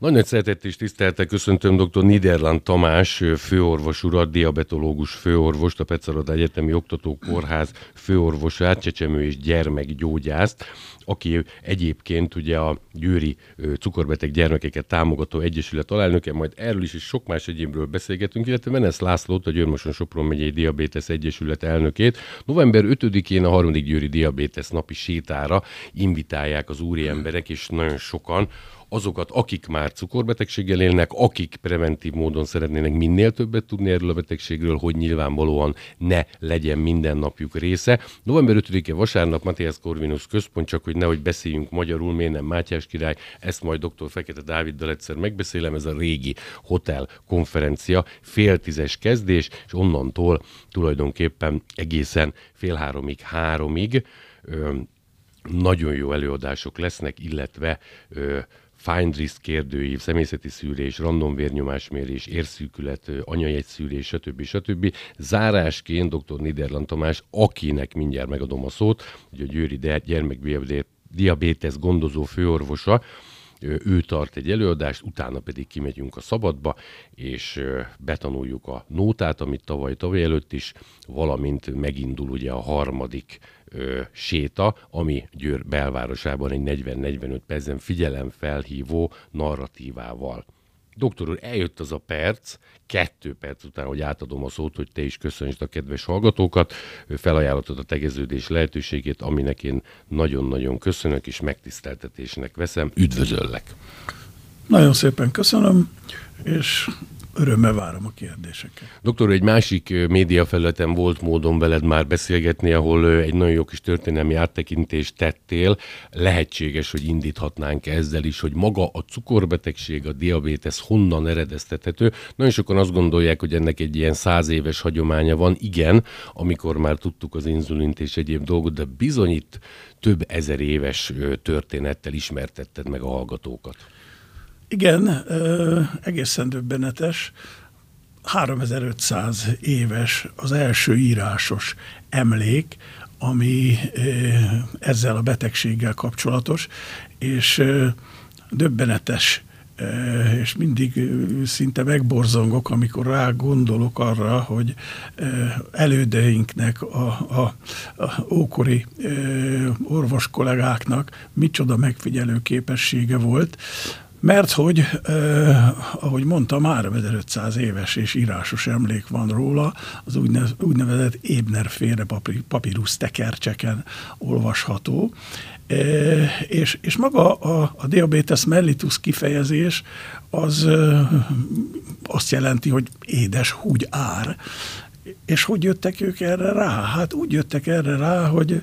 Nagy nagy szeretettel és tisztelettel köszöntöm dr. Niderland Tamás főorvos urat, diabetológus főorvost, a Pecaroda Egyetemi Oktatókórház főorvosát, csecsemő és gyermekgyógyászt, aki egyébként ugye a Győri Cukorbeteg Gyermekeket Támogató Egyesület alelnöke, majd erről is és sok más egyébről beszélgetünk, illetve Menesz Lászlót, a Győrmoson Sopron megyei Diabétesz Egyesület elnökét. November 5-én a harmadik Győri Diabétesz napi sétára invitálják az úri emberek, és nagyon sokan azokat, akik már cukorbetegséggel élnek, akik preventív módon szeretnének minél többet tudni erről a betegségről, hogy nyilvánvalóan ne legyen minden napjuk része. November 5-e vasárnap Matthias Corvinus központ, csak hogy nehogy beszéljünk magyarul, miért nem Mátyás király, ezt majd dr. Fekete Dáviddal egyszer megbeszélem, ez a régi hotel konferencia, fél tízes kezdés, és onnantól tulajdonképpen egészen fél háromig, háromig ö, nagyon jó előadások lesznek, illetve ö, fine risk kérdőív, személyzeti szűrés, random vérnyomásmérés, érszűkület, anyajegyszűrés, stb. stb. Zárásként dr. Niderland Tamás, akinek mindjárt megadom a szót, hogy a Győri gyermekdiabétesz gondozó főorvosa, ő tart egy előadást, utána pedig kimegyünk a szabadba, és betanuljuk a nótát, amit tavaly tavaly előtt is, valamint megindul ugye a harmadik ö, séta, ami Győr belvárosában egy 40-45 percen figyelemfelhívó narratívával. Doktor úr, eljött az a perc, kettő perc után, hogy átadom a szót, hogy te is köszönjük a kedves hallgatókat, felajánlottad a tegeződés lehetőségét, aminek én nagyon-nagyon köszönök, és megtiszteltetésnek veszem. Üdvözöllek! Nagyon szépen köszönöm, és Örömmel várom a kérdéseket. Doktor, egy másik médiafelületen volt módon veled már beszélgetni, ahol egy nagyon jó kis történelmi áttekintést tettél. Lehetséges, hogy indíthatnánk ezzel is, hogy maga a cukorbetegség, a diabétesz honnan eredeztethető. Nagyon sokan azt gondolják, hogy ennek egy ilyen száz éves hagyománya van. Igen, amikor már tudtuk az inzulint és egyéb dolgot, de bizonyít több ezer éves történettel ismertetted meg a hallgatókat. Igen, egészen döbbenetes. 3500 éves az első írásos emlék, ami ezzel a betegséggel kapcsolatos, és döbbenetes és mindig szinte megborzongok, amikor rá gondolok arra, hogy elődeinknek, a, a, a ókori orvos kollégáknak micsoda megfigyelő képessége volt, mert hogy, eh, ahogy mondtam, 3500 éves és írásos emlék van róla, az úgynevezett, Ébner féle papírus tekercseken olvasható, eh, és, és maga a, a diabetes mellitus kifejezés az eh, azt jelenti, hogy édes húgy ár, és hogy jöttek ők erre rá? Hát úgy jöttek erre rá, hogy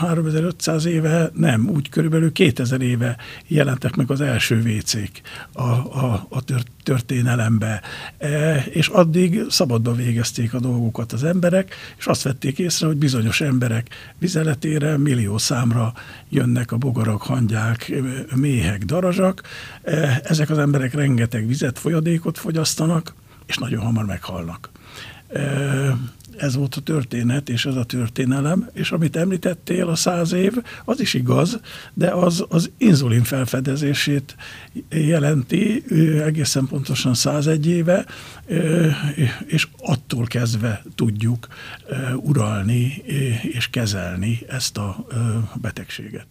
3500 éve, nem, úgy körülbelül 2000 éve jelentek meg az első vécék a, a, a történelembe, e, és addig szabadba végezték a dolgokat az emberek, és azt vették észre, hogy bizonyos emberek vizeletére millió számra jönnek a bogarak, hangyák, méhek, darazsak. E, ezek az emberek rengeteg vizet, folyadékot fogyasztanak, és nagyon hamar meghalnak. Ez volt a történet, és ez a történelem, és amit említettél, a száz év, az is igaz, de az az inzulin felfedezését jelenti, egészen pontosan 101 éve, és attól kezdve tudjuk uralni és kezelni ezt a betegséget.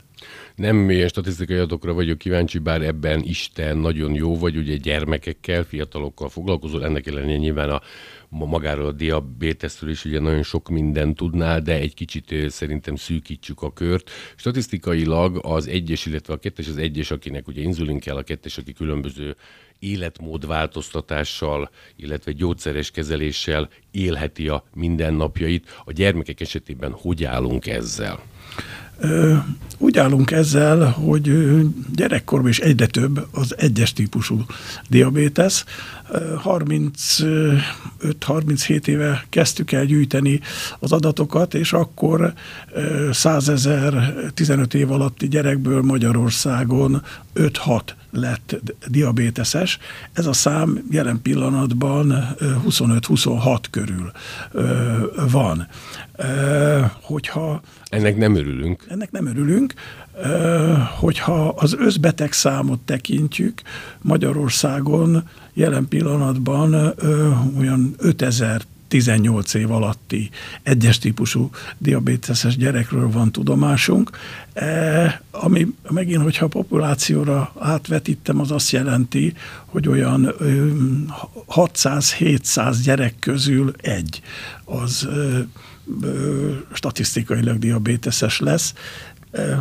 Nem ilyen statisztikai adatokra vagyok kíváncsi, bár ebben Isten nagyon jó vagy, ugye gyermekekkel, fiatalokkal foglalkozol, ennek ellenére nyilván a magáról a diabéteszről is ugye nagyon sok minden tudnál, de egy kicsit szerintem szűkítsük a kört. Statisztikailag az egyes, illetve a kettes az egyes, akinek ugye inzulin kell, a kettes, aki különböző életmódváltoztatással, illetve gyógyszeres kezeléssel élheti a mindennapjait. A gyermekek esetében hogy állunk ezzel? Úgy állunk ezzel, hogy gyerekkorban is egyre több az egyes típusú diabétesz. 35-37 éve kezdtük el gyűjteni az adatokat, és akkor 100 ezer 15 év alatti gyerekből Magyarországon 5-6 lett diabéteses. Ez a szám jelen pillanatban 25-26 körül van. Hogyha ennek nem örülünk. Ennek nem örülünk, hogyha az összbeteg számot tekintjük, Magyarországon jelen pillanatban olyan 5000 18 év alatti egyes típusú diabéteses gyerekről van tudomásunk, e, ami megint, hogyha a populációra átvetítem, az azt jelenti, hogy olyan 600-700 gyerek közül egy az statisztikailag diabéteses lesz,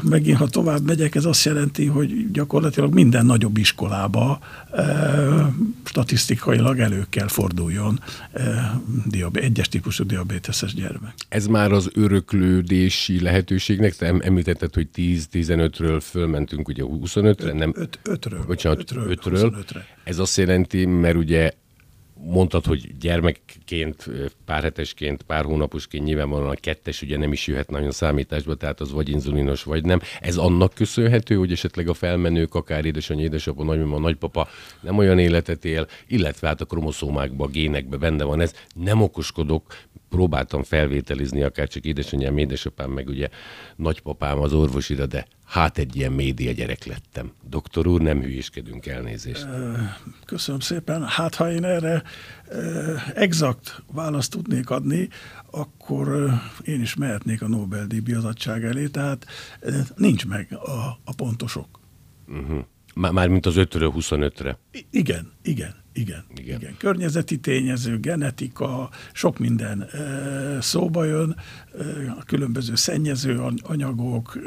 megint, ha tovább megyek, ez azt jelenti, hogy gyakorlatilag minden nagyobb iskolába statisztikailag elő kell forduljon egyes típusú diabéteses gyermek. Ez már az öröklődési lehetőségnek, te említetted, hogy 10-15-ről fölmentünk ugye 25-re, nem? 5-ről. Bocsánat, 5-ről. Ez azt jelenti, mert ugye mondtad, hogy gyermekként, pár hetesként, pár hónaposként nyilvánvalóan a kettes ugye nem is jöhet nagyon számításba, tehát az vagy inzulinos, vagy nem. Ez annak köszönhető, hogy esetleg a felmenők, akár édesanyja, édesapa, nagymama, nagypapa nem olyan életet él, illetve hát a kromoszómákba, a génekbe benne van ez. Nem okoskodok, próbáltam felvételizni, akár csak édesanyám, édesapám, meg ugye nagypapám az orvosira, de hát egy ilyen média gyerek lettem. Doktor úr, nem hülyéskedünk elnézést. Köszönöm szépen. Hát ha én erre exakt választ tudnék adni, akkor én is mehetnék a Nobel-díj bizottság elé, tehát nincs meg a, a pontosok. Uh-huh. Mármint az 5-ről 25-re. I- igen, igen, igen, igen. igen. Környezeti tényező, genetika, sok minden szóba jön, a különböző szennyező anyagok,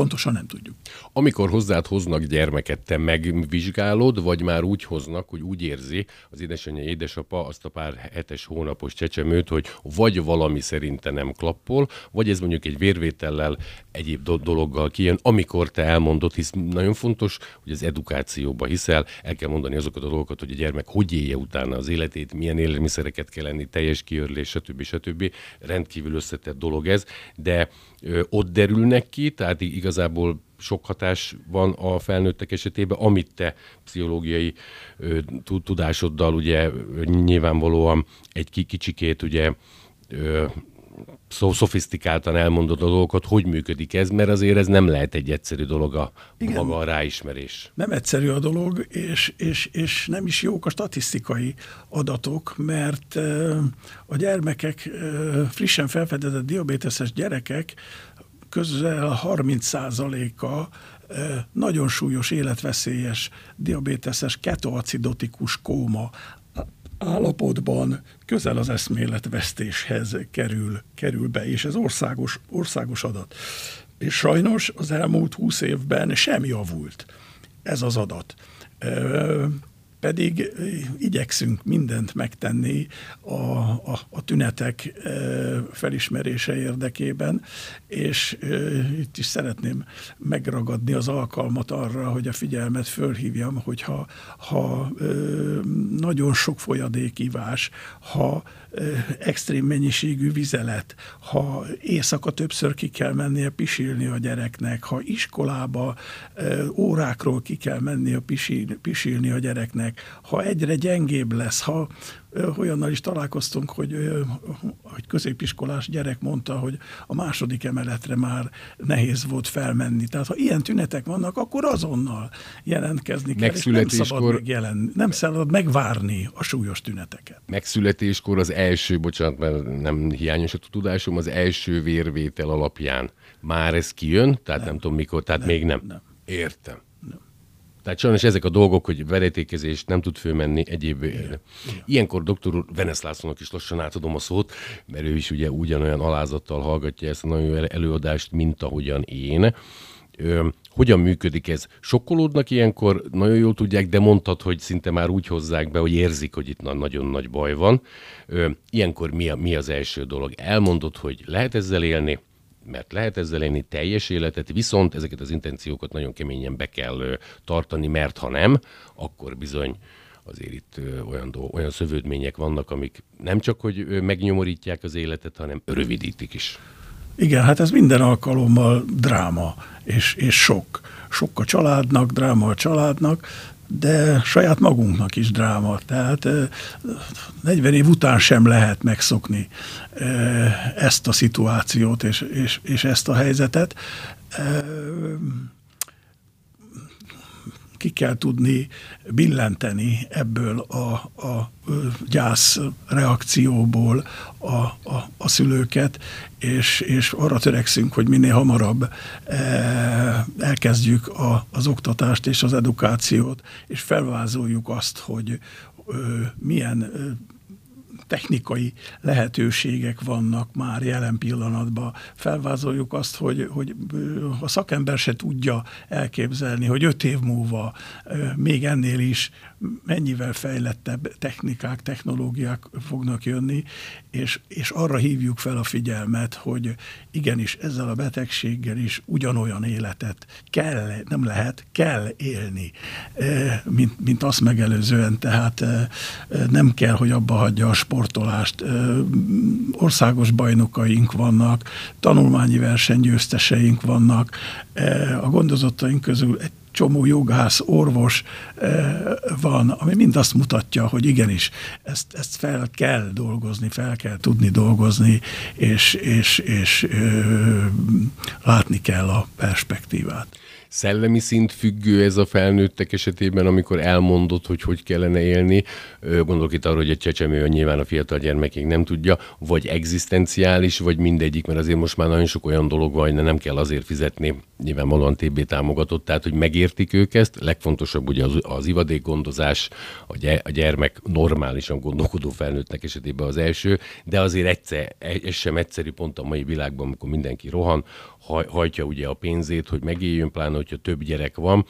Pontosan nem tudjuk. Amikor hozzád hoznak gyermeket, te megvizsgálod, vagy már úgy hoznak, hogy úgy érzi az édesanyja, édesapa azt a pár hetes, hónapos csecsemőt, hogy vagy valami szerinte nem klappol, vagy ez mondjuk egy vérvétellel, egyéb do- dologgal kijön, amikor te elmondod, hisz nagyon fontos, hogy az edukációba hiszel, el kell mondani azokat a dolgokat, hogy a gyermek hogy élje utána az életét, milyen élelmiszereket kell lenni, teljes kiörlés, stb. stb. Rendkívül összetett dolog ez, de ö, ott derülnek ki, tehát igazából sok hatás van a felnőttek esetében, amit te pszichológiai ö, tudásoddal ugye nyilvánvalóan egy kicsikét ugye ö, szó szofisztikáltan elmondod a dolgokat, hogy működik ez, mert azért ez nem lehet egy egyszerű dolog a Igen, maga a ráismerés. Nem egyszerű a dolog, és, és, és nem is jók a statisztikai adatok, mert a gyermekek, frissen felfedezett diabéteses gyerekek közel 30%-a nagyon súlyos életveszélyes diabéteses ketoacidotikus kóma állapotban közel az eszméletvesztéshez kerül, kerül be, és ez országos, országos adat. És sajnos az elmúlt húsz évben sem javult ez az adat pedig igyekszünk mindent megtenni a, a, a tünetek felismerése érdekében, és itt is szeretném megragadni az alkalmat arra, hogy a figyelmet fölhívjam, hogyha ha nagyon sok folyadékivás, ha extrém mennyiségű vizelet, ha éjszaka többször ki kell mennie pisilni a gyereknek, ha iskolába órákról ki kell mennie pisilni a gyereknek, ha egyre gyengébb lesz, ha olyannal is találkoztunk, hogy egy középiskolás gyerek mondta, hogy a második emeletre már nehéz volt felmenni. Tehát ha ilyen tünetek vannak, akkor azonnal jelentkezni kell, és nem szabad, megjelen, nem szabad megvárni a súlyos tüneteket. Megszületéskor az első, bocsánat, mert nem hiányos a tudásom, az első vérvétel alapján már ez kijön, tehát nem, nem tudom mikor, tehát nem, még nem. nem. Értem. Tehát sajnos ezek a dolgok, hogy veretékezés nem tud fölmenni egyéb. Igen. Ilyenkor doktor úr Venesz Lászlónak is lassan átadom a szót, mert ő is ugye ugyanolyan alázattal hallgatja ezt a nagyon előadást, mint ahogyan én. Ö, hogyan működik ez? Sokkolódnak ilyenkor, nagyon jól tudják, de mondtad, hogy szinte már úgy hozzák be, hogy érzik, hogy itt nagyon nagy baj van. Ö, ilyenkor mi, a, mi az első dolog? Elmondod, hogy lehet ezzel élni, mert lehet ezzel élni teljes életet, viszont ezeket az intenciókat nagyon keményen be kell tartani, mert ha nem, akkor bizony azért itt olyan, dolg, olyan szövődmények vannak, amik nem csak, hogy megnyomorítják az életet, hanem rövidítik is. Igen, hát ez minden alkalommal dráma és, és sok. Sok a családnak, dráma a családnak, de saját magunknak is dráma. Tehát 40 év után sem lehet megszokni ezt a szituációt és, és, és ezt a helyzetet. Ki kell tudni billenteni ebből a, a gyász reakcióból a, a, a szülőket, és, és arra törekszünk, hogy minél hamarabb elkezdjük a, az oktatást és az edukációt, és felvázoljuk azt, hogy milyen technikai lehetőségek vannak már jelen pillanatban. Felvázoljuk azt, hogy, hogy a szakember se tudja elképzelni, hogy öt év múlva még ennél is mennyivel fejlettebb technikák, technológiák fognak jönni, és, és arra hívjuk fel a figyelmet, hogy igenis ezzel a betegséggel is ugyanolyan életet kell, nem lehet, kell élni, mint, mint azt megelőzően, tehát nem kell, hogy abba hagyja a sportolást. Országos bajnokaink vannak, tanulmányi versenygyőzteseink vannak, a gondozottaink közül egy csomó jogász, orvos van, ami mind azt mutatja, hogy igenis, ezt, ezt fel kell dolgozni, fel kell tudni dolgozni, és, és, és látni kell a perspektívát szellemi szint függő ez a felnőttek esetében, amikor elmondott, hogy hogy kellene élni. Gondolok itt arra, hogy egy csecsemő nyilván a fiatal gyermekig nem tudja, vagy egzisztenciális, vagy mindegyik, mert azért most már nagyon sok olyan dolog van, hogy nem kell azért fizetni, nyilvánvalóan TB támogatott, tehát hogy megértik ők ezt. Legfontosabb ugye az, az ivadékgondozás, a, gy- a gyermek normálisan gondolkodó felnőttnek esetében az első, de azért egyszer, ez sem egyszerű pont a mai világban, amikor mindenki rohan, hajtja ugye a pénzét, hogy megéljön, pláne, hogyha több gyerek van.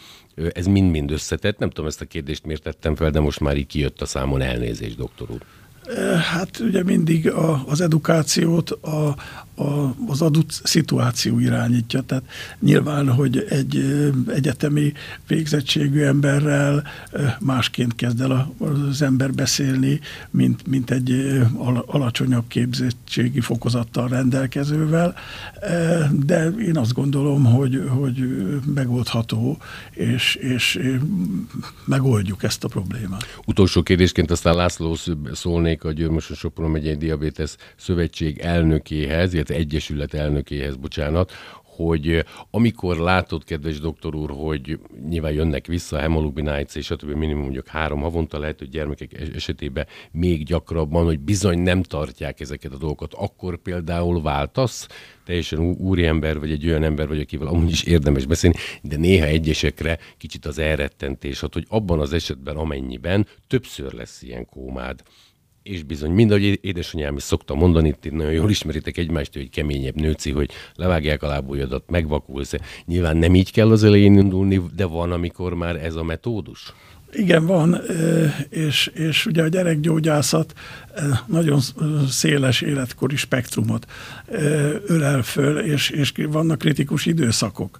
Ez mind-mind összetett. Nem tudom, ezt a kérdést miért tettem fel, de most már így kijött a számon elnézés, doktor úr. Hát ugye mindig a, az edukációt a, a, az adott szituáció irányítja. Tehát nyilván, hogy egy egyetemi végzettségű emberrel másként kezd el az ember beszélni, mint, mint egy alacsonyabb képzettségi fokozattal rendelkezővel, de én azt gondolom, hogy, hogy megoldható, és, és megoldjuk ezt a problémát. Utolsó kérdésként aztán László szólnék a Győrmoson Sopron megyei Diabetes Szövetség elnökéhez, illetve Egyesület elnökéhez, bocsánat, hogy amikor látod, kedves doktor úr, hogy nyilván jönnek vissza a hemoglobinájc és stb. minimum mondjuk három havonta lehet, hogy gyermekek esetében még gyakrabban, hogy bizony nem tartják ezeket a dolgokat, akkor például váltasz, teljesen úri ember, vagy egy olyan ember vagy, akivel amúgy is érdemes beszélni, de néha egyesekre kicsit az elrettentés, hogy abban az esetben, amennyiben többször lesz ilyen kómád, és bizony, mind ahogy édesanyám is szokta mondani, itt nagyon jól ismeritek egymást, hogy keményebb nőci, hogy levágják a lábújadat, megvakulsz. Nyilván nem így kell az elején indulni, de van, amikor már ez a metódus? Igen, van, és, és ugye a gyerekgyógyászat nagyon széles életkori spektrumot ölel föl, és, és vannak kritikus időszakok.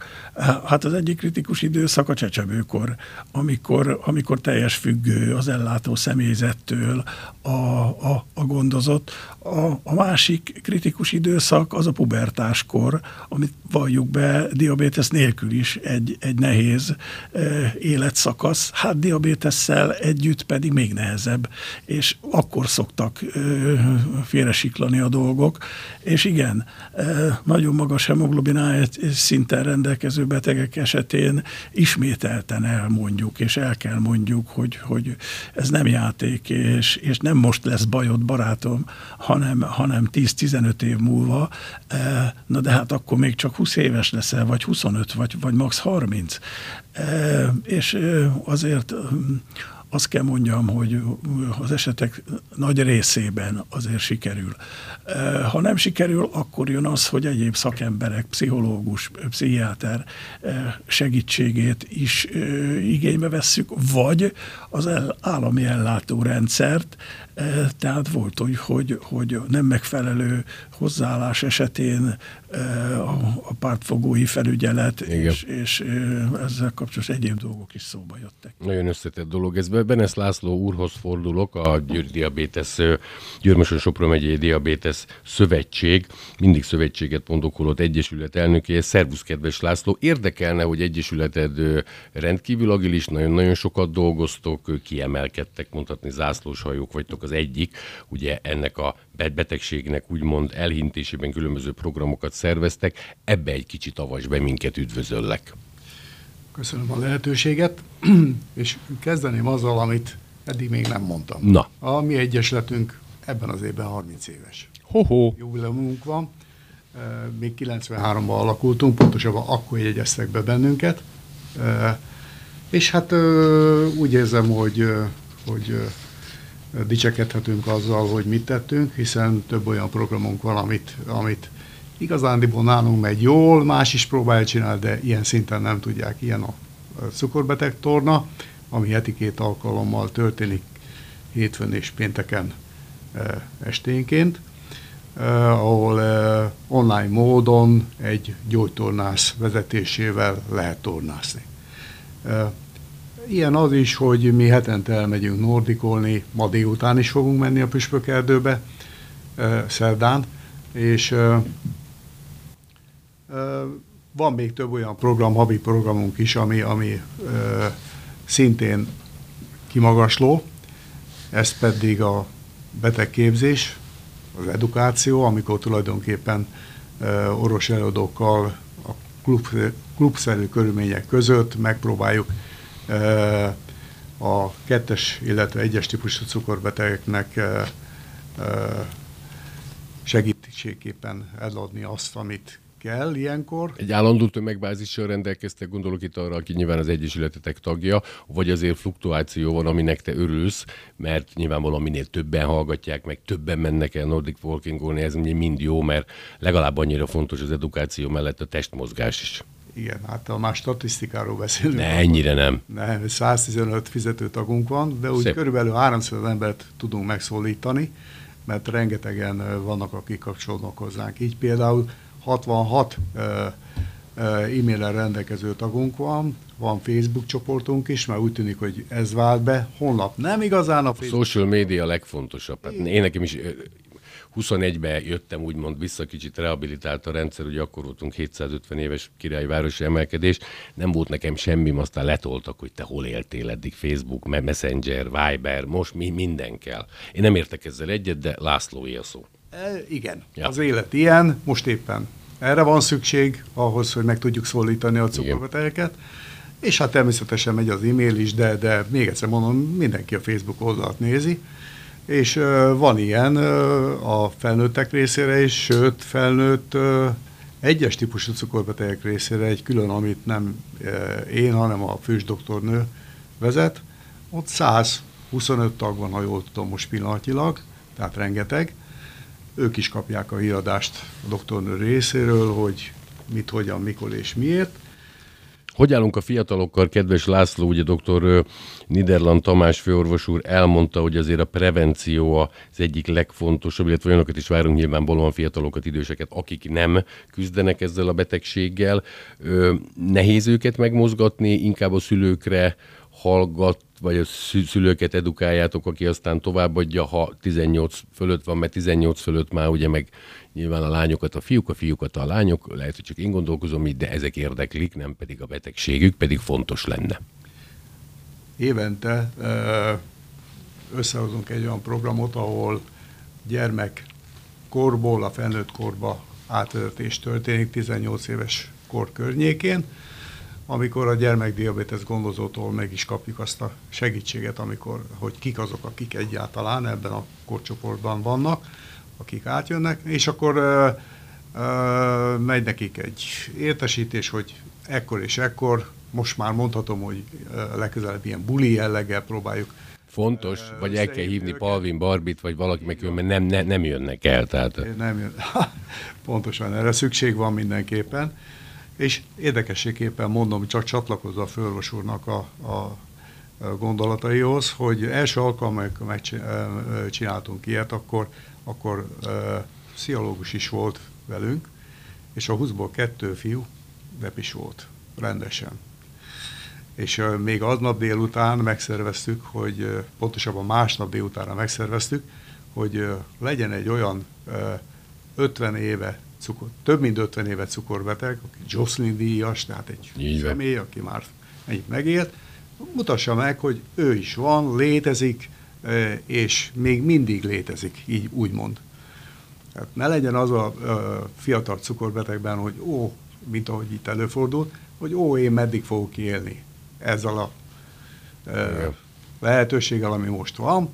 Hát az egyik kritikus időszak a csecsemőkor, amikor, amikor teljes függő az ellátó személyzettől a, a, a gondozott. A, a másik kritikus időszak az a pubertáskor, amit valljuk be diabétesz nélkül is egy, egy nehéz életszakasz. Hát diabétesszel együtt pedig még nehezebb, és akkor szoktak félresiklani a dolgok, és igen, nagyon magas hemoglobin A szinten rendelkező betegek esetén ismételten elmondjuk, és el kell mondjuk, hogy, hogy ez nem játék, és, és nem most lesz bajod, barátom, hanem, hanem 10-15 év múlva, na de hát akkor még csak 20 éves leszel, vagy 25, vagy, vagy max 30. És azért azt kell mondjam, hogy az esetek nagy részében azért sikerül. Ha nem sikerül, akkor jön az, hogy egyéb szakemberek, pszichológus, pszichiáter segítségét is igénybe vesszük, vagy az állami ellátórendszert, tehát volt, hogy, hogy, hogy nem megfelelő hozzáállás esetén a pártfogói felügyelet, és, és ezzel kapcsolatos egyéb dolgok is szóba jöttek. Nagyon összetett dolog ez. Benesz László úrhoz fordulok, a Győr Diabetes, Győrmösön Sopron megyei Diabetes Szövetség, mindig szövetséget mondok, holott Egyesület elnökéje. Szervusz, kedves László! Érdekelne, hogy Egyesületed rendkívül agilis, nagyon-nagyon sokat dolgoztok, kiemelkedtek, mondhatni zászlós hajók vagytok az egyik, ugye ennek a betegségnek úgymond elhintésében különböző programokat szerveztek. Ebbe egy kicsit avasd be minket, üdvözöllek! Köszönöm a lehetőséget, és kezdeném azzal, amit eddig még nem mondtam. Na. A mi egyesületünk ebben az évben 30 éves. Ho-ho. Jubileumunk van. Még 93-ban alakultunk, pontosabban akkor jegyeztek be bennünket. És hát úgy érzem, hogy, hogy dicsekedhetünk azzal, hogy mit tettünk, hiszen több olyan programunk van, amit, amit Igazándiból nálunk megy jól, más is próbálja csinálni, de ilyen szinten nem tudják. Ilyen a cukorbeteg torna, ami heti két alkalommal történik hétfőn és pénteken e, esténként, e, ahol e, online módon egy gyógytornász vezetésével lehet tornászni. Ilyen az is, hogy mi hetente elmegyünk nordikolni, ma délután is fogunk menni a Püspökerdőbe, szerdán, és van még több olyan program, havi programunk is, ami, ami szintén kimagasló, ez pedig a betegképzés, az edukáció, amikor tulajdonképpen orvos előadókkal a klub, klubszerű körülmények között megpróbáljuk a kettes, illetve egyes típusú cukorbetegeknek segítségképpen eladni azt, amit kell ilyenkor. Egy állandó tömegbázissal rendelkeztek, gondolok itt arra, aki nyilván az Egyesületetek tagja, vagy azért fluktuáció van, aminek te örülsz, mert nyilvánvalóan minél többen hallgatják, meg többen mennek el Nordic Walkingolni, ez mind jó, mert legalább annyira fontos az edukáció mellett a testmozgás is. Igen, hát ha már statisztikáról beszélünk. Ne, ennyire nem. Nem, 115 fizetőtagunk van, de úgy Szép. körülbelül 300 embert tudunk megszólítani, mert rengetegen vannak, akik kapcsolódnak hozzánk. Így például 66 e-mail rendelkező tagunk van, van Facebook csoportunk is, mert úgy tűnik, hogy ez vált be. Honlap nem igazán a Facebook. A social media a legfontosabb. Hát én nekem is 21-ben jöttem úgymond vissza, kicsit rehabilitált a rendszer, hogy akkor voltunk 750 éves királyvárosi emelkedés, nem volt nekem semmi, aztán letoltak, hogy te hol éltél eddig, Facebook, Messenger, Viber, most mi minden kell. Én nem értek ezzel egyet, de László a szó. E, igen, ja. az élet ilyen, most éppen erre van szükség ahhoz, hogy meg tudjuk szólítani a cukorbetegeket. És hát természetesen megy az e-mail is, de, de még egyszer mondom, mindenki a Facebook oldalt nézi. És van ilyen a felnőttek részére is, sőt, felnőtt egyes típusú cukorbetegek részére egy külön, amit nem én, hanem a fősdoktornő vezet. Ott 125 tag van, ha jól tudom most pillanatilag, tehát rengeteg ők is kapják a híradást a doktornő részéről, hogy mit, hogyan, mikor és miért. Hogy állunk a fiatalokkal, kedves László, ugye dr. Niderland Tamás főorvos úr elmondta, hogy azért a prevenció az egyik legfontosabb, illetve olyanokat is várunk nyilvánvalóan fiatalokat, időseket, akik nem küzdenek ezzel a betegséggel. Nehéz őket megmozgatni, inkább a szülőkre hallgat, vagy a szülőket edukáljátok, aki aztán továbbadja, ha 18 fölött van, mert 18 fölött már ugye meg nyilván a lányokat a fiúk, a fiúkat a lányok, lehet, hogy csak én gondolkozom így, de ezek érdeklik, nem pedig a betegségük, pedig fontos lenne. Évente összehozunk egy olyan programot, ahol gyermek korból a felnőtt korba átvezetés történik 18 éves kor környékén, amikor a gyermekdiabetes gondozótól meg is kapjuk azt a segítséget, amikor, hogy kik azok, akik egyáltalán ebben a korcsoportban vannak, akik átjönnek, és akkor ö, ö, megy nekik egy értesítés, hogy ekkor és ekkor, most már mondhatom, hogy legközelebb ilyen buli jelleggel próbáljuk Fontos, vagy el kell hívni Palvin Barbit, vagy valaki meg mert nem, ne, nem jönnek el. Tehát... Nem jön. Pontosan, erre szükség van mindenképpen. És érdekességképpen mondom, csak csatlakozva a főorvos úrnak a, a gondolataihoz, hogy első alkalommal, amikor megcsináltunk ilyet, akkor, akkor uh, pszichológus is volt velünk, és a 20-ból kettő fiú, is volt, rendesen. és még aznap délután megszerveztük, hogy pontosabban másnap délutánra megszerveztük, hogy legyen egy olyan 50 éve cukor, több mint 50 éve cukorbeteg, aki Jocelyn díjas, tehát egy Így személy, aki már ennyit megélt, mutassa meg, hogy ő is van, létezik, és még mindig létezik, így úgymond. Tehát ne legyen az a fiatal cukorbetegben, hogy ó, mint ahogy itt előfordult, hogy ó, én meddig fogok élni ezzel a lehetőséggel, ami most van.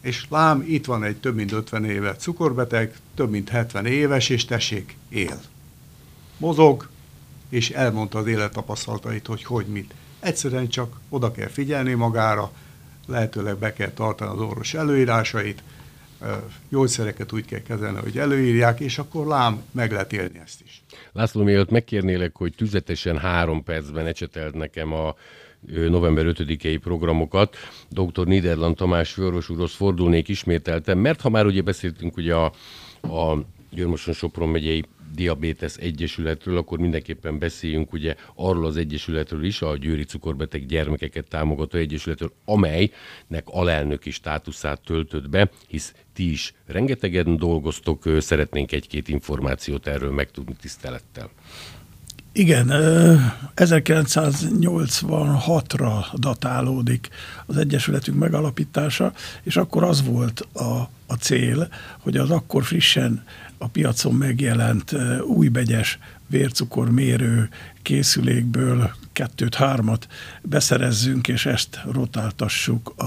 És lám, itt van egy több mint 50 éve cukorbeteg, több mint 70 éves, és tessék, él. Mozog, és elmondta az élettapasztalatait, hogy hogy mit. Egyszerűen csak oda kell figyelni magára, lehetőleg be kell tartani az orvos előírásait, gyógyszereket úgy kell kezelni, hogy előírják, és akkor lám, meg lehet élni ezt is. László, mielőtt megkérnélek, hogy tüzetesen három percben ecseteld nekem a november 5-i programokat. Dr. Niederland Tamás főorvos úrhoz fordulnék ismételtem, mert ha már ugye beszéltünk ugye a, a Györmoson Sopron megyei Diabetes Egyesületről, akkor mindenképpen beszéljünk ugye arról az egyesületről is, a Győri Cukorbeteg Gyermekeket Támogató Egyesületről, amelynek alelnöki státuszát töltött be, hisz ti is rengetegen dolgoztok, szeretnénk egy-két információt erről megtudni tisztelettel. Igen, 1986-ra datálódik az Egyesületünk megalapítása, és akkor az volt a, a cél, hogy az akkor frissen a piacon megjelent újbegyes vércukormérő készülékből kettőt, hármat beszerezzünk, és ezt rotáltassuk a,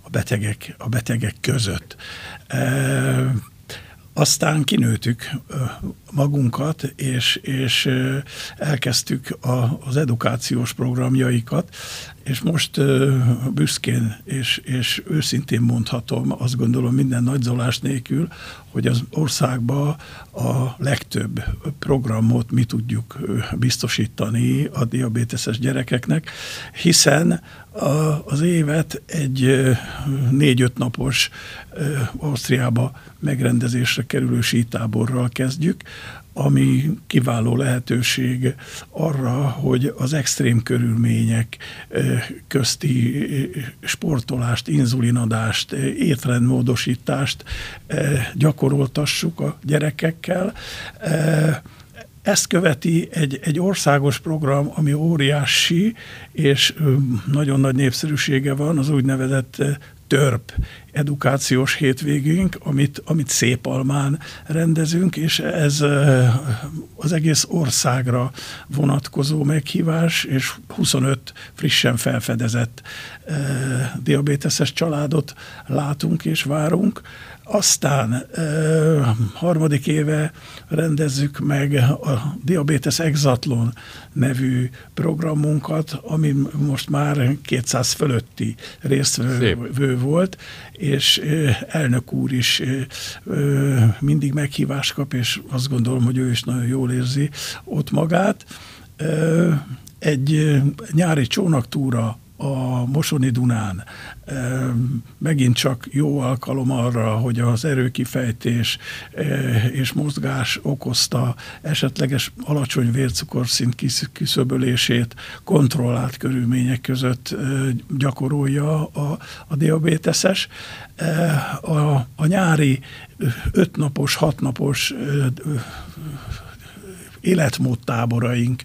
a, betegek, a betegek között. E, aztán kinőtük magunkat, és, és elkezdtük a, az edukációs programjaikat, és most büszkén és, és őszintén mondhatom, azt gondolom minden nagyzolás nélkül, hogy az országban a legtöbb programot mi tudjuk biztosítani a diabéteses gyerekeknek, hiszen a, az évet egy négy-öt napos Ausztriába megrendezésre kerülő sítáborral kezdjük, ami kiváló lehetőség arra, hogy az extrém körülmények közti sportolást, inzulinadást, étrendmódosítást gyakoroltassuk a gyerekekkel. Ezt követi egy, egy országos program, ami óriási, és nagyon nagy népszerűsége van, az úgynevezett törp edukációs hétvégünk, amit, amit szép almán rendezünk, és ez az egész országra vonatkozó meghívás, és 25 frissen felfedezett diabéteses családot látunk és várunk. Aztán ö, harmadik éve rendezzük meg a Diabetes Exatlon nevű programunkat, ami most már 200 fölötti résztvevő volt, és elnök úr is ö, mindig meghívást kap, és azt gondolom, hogy ő is nagyon jól érzi ott magát. Ö, egy nyári csónaktúra a Mosoni Dunán megint csak jó alkalom arra, hogy az erőkifejtés és mozgás okozta esetleges alacsony vércukorszint küszöbölését kontrollált körülmények között gyakorolja a, a diabéteses. A, a nyári ötnapos, hatnapos életmódtáboraink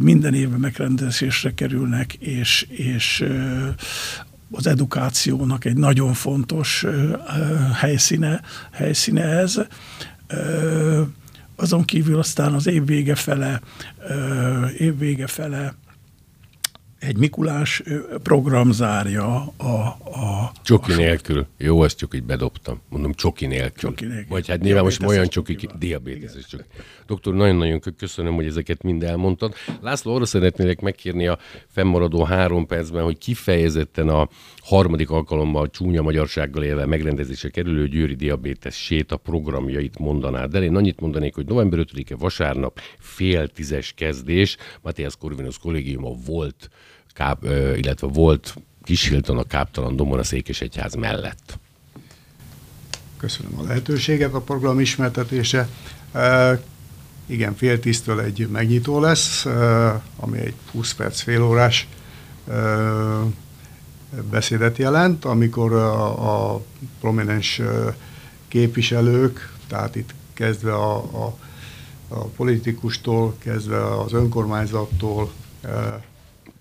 minden évben megrendezésre kerülnek, és, és az edukációnak egy nagyon fontos helyszíne, helyszíne ez. Azon kívül aztán az év vége fele, év vége fele egy Mikulás program zárja a... a csoki a nélkül. Jó, ezt csak így bedobtam. Mondom, csoki nélkül. Csoki nélkül. Vagy hát nyilván most olyan csoki, diabéteszes csak. Doktor, nagyon-nagyon köszönöm, hogy ezeket mind elmondtad. László, arra szeretnélek megkérni a fennmaradó három percben, hogy kifejezetten a harmadik alkalommal csúnya magyarsággal élve megrendezése kerülő Győri Diabétes séta programjait mondanád el. Én annyit mondanék, hogy november 5-e vasárnap fél tízes kezdés, Matthias Corvinus kollégiuma volt káp, illetve volt Kishilton a Káptalan Domon a Székesegyház mellett. Köszönöm a lehetőséget a program ismertetése. Igen, fél tíztől egy megnyitó lesz, ami egy 20 perc, fél órás beszédet jelent, amikor a, a prominens képviselők, tehát itt kezdve a, a, a politikustól, kezdve az önkormányzattól,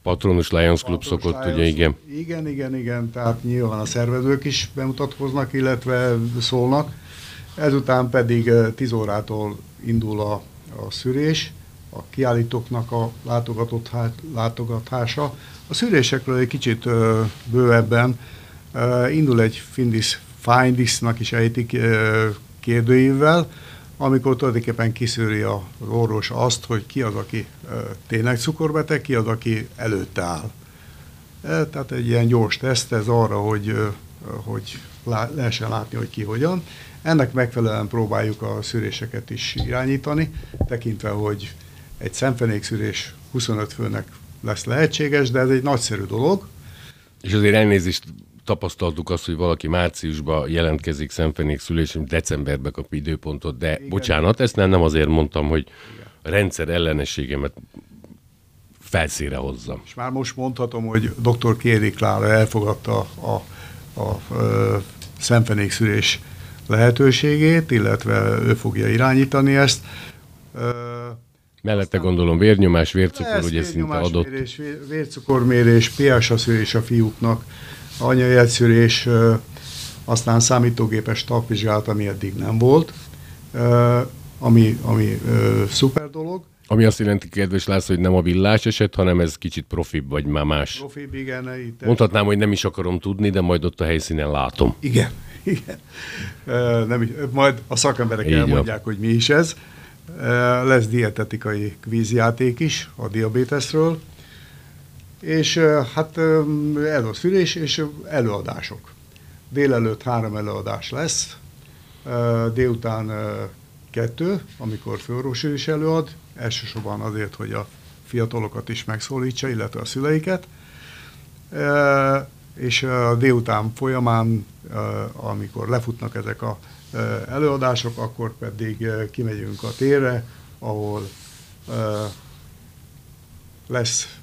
Patronus Lions Patronus szokott, Lions, ugye igen. Igen, igen, igen, tehát nyilván a szervezők is bemutatkoznak, illetve szólnak. Ezután pedig 10 órától indul a, a szűrés, a kiállítóknak a látogatott, látogatása. A szűrésekről egy kicsit ö, bővebben ö, indul egy Findis Findisnak is ejtik ö, kérdőívvel, amikor tulajdonképpen kiszűri az orvos azt, hogy ki az, aki tényleg cukorbeteg, ki az, aki előtte áll. E, tehát egy ilyen gyors teszt ez arra, hogy, hogy lehessen látni, hogy ki hogyan. Ennek megfelelően próbáljuk a szűréseket is irányítani, tekintve, hogy egy szemfenékszűrés 25 főnek lesz lehetséges, de ez egy nagyszerű dolog. És azért elnézést tapasztaltuk azt, hogy valaki márciusban jelentkezik szemfenék szülés, decemberbe kap időpontot, de Igen. bocsánat, ezt nem, nem azért mondtam, hogy a rendszer ellenességemet felszíre hozzam. És már most mondhatom, hogy dr. Kéri Klára elfogadta a, a, a, a szemfenékszülés lehetőségét, illetve ő fogja irányítani ezt. Mellette gondolom vérnyomás, vércukor, ugye szinte adott. Mérés, vércukormérés, pH szűrés a fiúknak, anyai egyszűrés, aztán számítógépes tagvizsgálat, ami eddig nem volt, ami, ami szuper dolog. Ami azt jelenti, kedves László, hogy nem a villás eset, hanem ez kicsit profibb, vagy már más. Profibb, igen. Itt Mondhatnám, hogy nem is akarom tudni, de majd ott a helyszínen látom. Igen, igen. Nem, majd a szakemberek Így elmondják, van. hogy mi is ez. Lesz dietetikai kvízjáték is a diabétesről, és hát előszülés és előadások. Délelőtt három előadás lesz, délután kettő, amikor főorvos is előad, elsősorban azért, hogy a fiatalokat is megszólítsa, illetve a szüleiket. És a délután folyamán, amikor lefutnak ezek a előadások, akkor pedig kimegyünk a térre, ahol lesz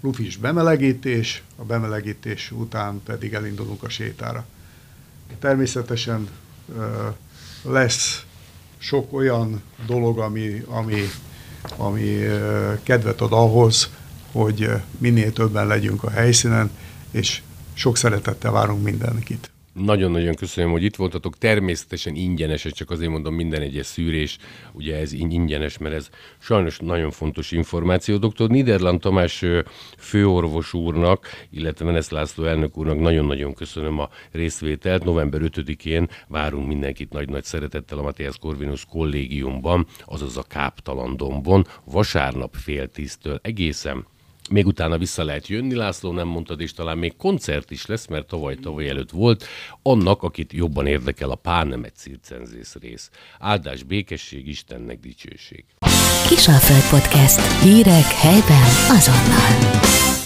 lufis bemelegítés, a bemelegítés után pedig elindulunk a sétára. Természetesen lesz sok olyan dolog, ami, ami, ami kedvet ad ahhoz, hogy minél többen legyünk a helyszínen, és sok szeretettel várunk mindenkit. Nagyon-nagyon köszönöm, hogy itt voltatok. Természetesen ingyenes, ez csak azért mondom, minden egyes szűrés, ugye ez ingyenes, mert ez sajnos nagyon fontos információ. Dr. Niederland Tamás főorvos úrnak, illetve Menesz László elnök úrnak nagyon-nagyon köszönöm a részvételt. November 5-én várunk mindenkit nagy-nagy szeretettel a Matthias Corvinus kollégiumban, azaz a Káptalandombon, vasárnap fél tíztől egészen még utána vissza lehet jönni, László nem mondtad, és talán még koncert is lesz, mert tavaly-tavaly előtt volt, annak, akit jobban érdekel a Pánemet circenzész rész. Áldás, békesség, Istennek dicsőség. Kisalföld Podcast. Hírek helyben azonnal.